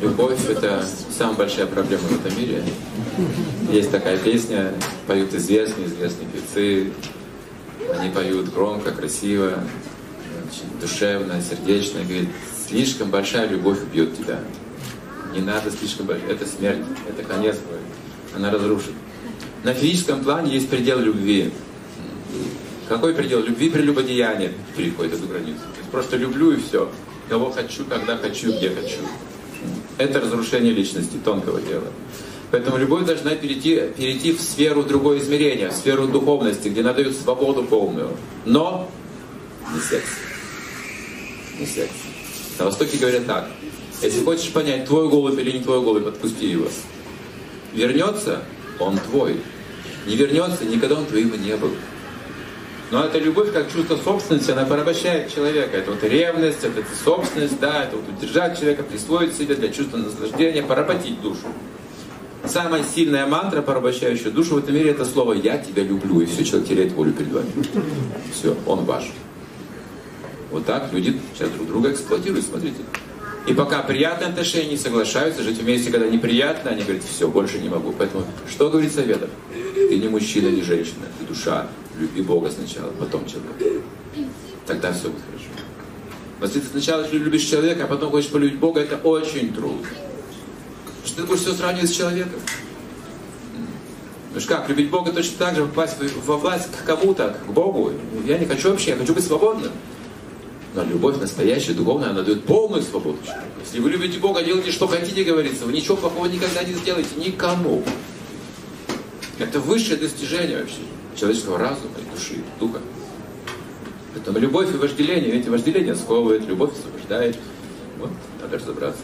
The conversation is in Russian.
Любовь – это самая большая проблема в этом мире. Есть такая песня, поют известные, известные певцы. Они поют громко, красиво, очень душевно, сердечно. Говорит, слишком большая любовь убьет тебя. Не надо слишком большая. Это смерть, это конец твой. Она разрушит. На физическом плане есть предел любви. Какой предел? Любви прелюбодеяние переходит эту границу. То есть просто люблю и все. Кого хочу, когда хочу, где хочу. Это разрушение личности, тонкого дела. Поэтому любовь должна перейти, перейти в сферу другое измерения, в сферу духовности, где она свободу полную. Но не секс. Не секс. На Востоке говорят так. Если хочешь понять, твой голубь или не твой голубь, отпусти его. Вернется, он твой. Не вернется, никогда он твоим не был. Но эта любовь как чувство собственности, она порабощает человека. Это вот ревность, это, это собственность, да, это вот удержать человека, присвоить себе для чувства наслаждения, поработить душу. Самая сильная мантра, порабощающая душу в этом мире, это слово «я тебя люблю». И все, человек теряет волю перед вами. Все, он ваш. Вот так люди сейчас друг друга эксплуатируют, смотрите. И пока приятные отношения соглашаются жить вместе, когда неприятно, они говорят, все, больше не могу. Поэтому что говорит Советов? Ты не мужчина, не женщина, ты душа, Люби Бога сначала, потом человека. Тогда все будет хорошо. Но если ты сначала любишь человека, а потом хочешь полюбить Бога, это очень трудно. Потому что ты будешь все сравнивать с человеком. Ну что как, любить Бога точно так же, попасть во власть к кому-то, к Богу. Я не хочу вообще, я хочу быть свободным. Но любовь настоящая, духовная, она дает полную свободу. Если вы любите Бога, делайте, что хотите, говорится. Вы ничего плохого никогда не сделаете никому. Это высшее достижение вообще человеческого разума и души, и духа. Поэтому любовь и вожделение, эти вожделения сковывает, любовь освобождает. Вот, надо разобраться.